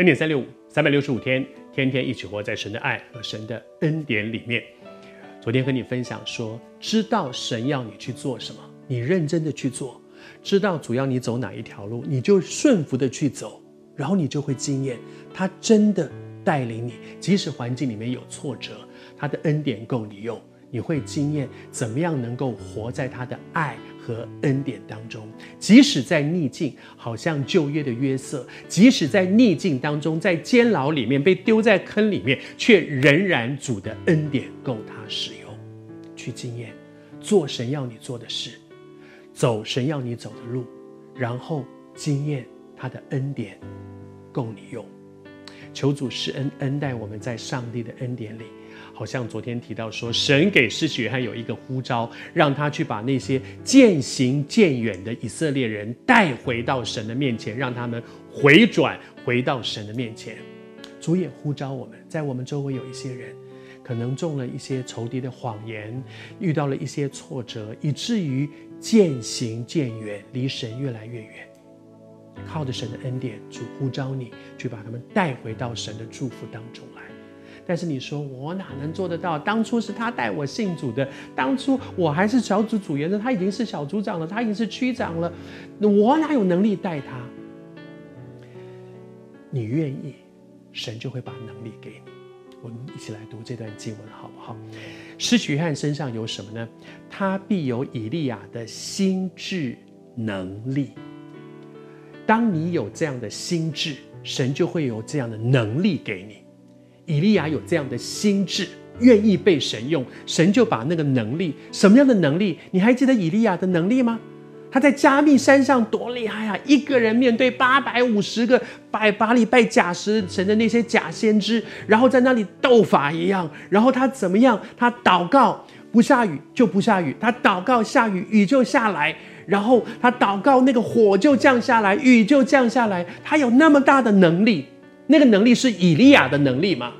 恩典三六五，三百六十五天，天天一起活在神的爱和神的恩典里面。昨天和你分享说，知道神要你去做什么，你认真的去做；知道主要你走哪一条路，你就顺服的去走，然后你就会经验他真的带领你，即使环境里面有挫折，他的恩典够你用。你会经验怎么样能够活在他的爱和恩典当中，即使在逆境，好像旧约的约瑟，即使在逆境当中，在监牢里面被丢在坑里面，却仍然主的恩典够他使用，去经验做神要你做的事，走神要你走的路，然后经验他的恩典够你用。求主施恩恩待我们在上帝的恩典里。好像昨天提到说，神给施洗约翰有一个呼召，让他去把那些渐行渐远的以色列人带回到神的面前，让他们回转回到神的面前。主也呼召我们，在我们周围有一些人，可能中了一些仇敌的谎言，遇到了一些挫折，以至于渐行渐远，离神越来越远。靠着神的恩典，主呼召你去把他们带回到神的祝福当中来。但是你说我哪能做得到？当初是他带我信主的，当初我还是小组组员的，他已经是小组长了，他已经是区长了，我哪有能力带他？你愿意，神就会把能力给你。我们一起来读这段经文好不好？施洗约翰身上有什么呢？他必有以利亚的心智能力。当你有这样的心智，神就会有这样的能力给你。以利亚有这样的心智，愿意被神用，神就把那个能力，什么样的能力？你还记得以利亚的能力吗？他在加密山上多厉害啊！一个人面对八百五十个拜巴利、拜假神的那些假先知，然后在那里斗法一样。然后他怎么样？他祷告不下雨就不下雨，他祷告下雨雨就下来，然后他祷告那个火就降下来，雨就降下来。他有那么大的能力。那个能力是以利亚的能力吗？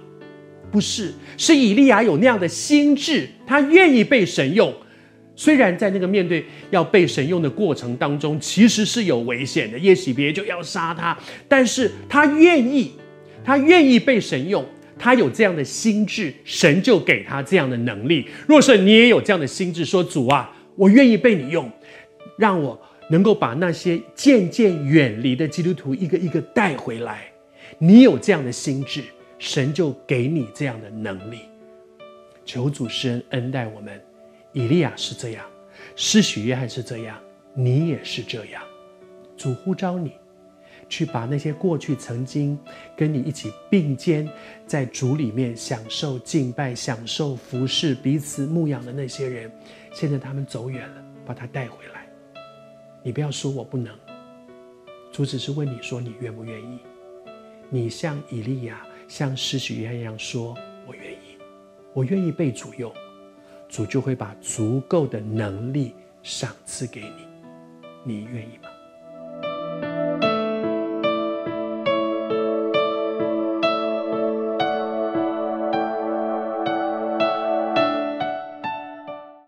不是，是以利亚有那样的心智，他愿意被神用。虽然在那个面对要被神用的过程当中，其实是有危险的，耶洗别就要杀他，但是他愿意，他愿意被神用，他有这样的心智，神就给他这样的能力。若是你也有这样的心智，说主啊，我愿意被你用，让我能够把那些渐渐远离的基督徒一个一个带回来。你有这样的心智，神就给你这样的能力。求主施恩恩待我们。以利亚是这样，施洗约翰是这样，你也是这样。主呼召你，去把那些过去曾经跟你一起并肩在主里面享受敬拜、享受服侍、彼此牧养的那些人，现在他们走远了，把他带回来。你不要说我不能，主只是问你说你愿不愿意。你像以利亚，像施洗约翰一样说：“我愿意，我愿意被主用，主就会把足够的能力赏赐给你。你愿意吗？”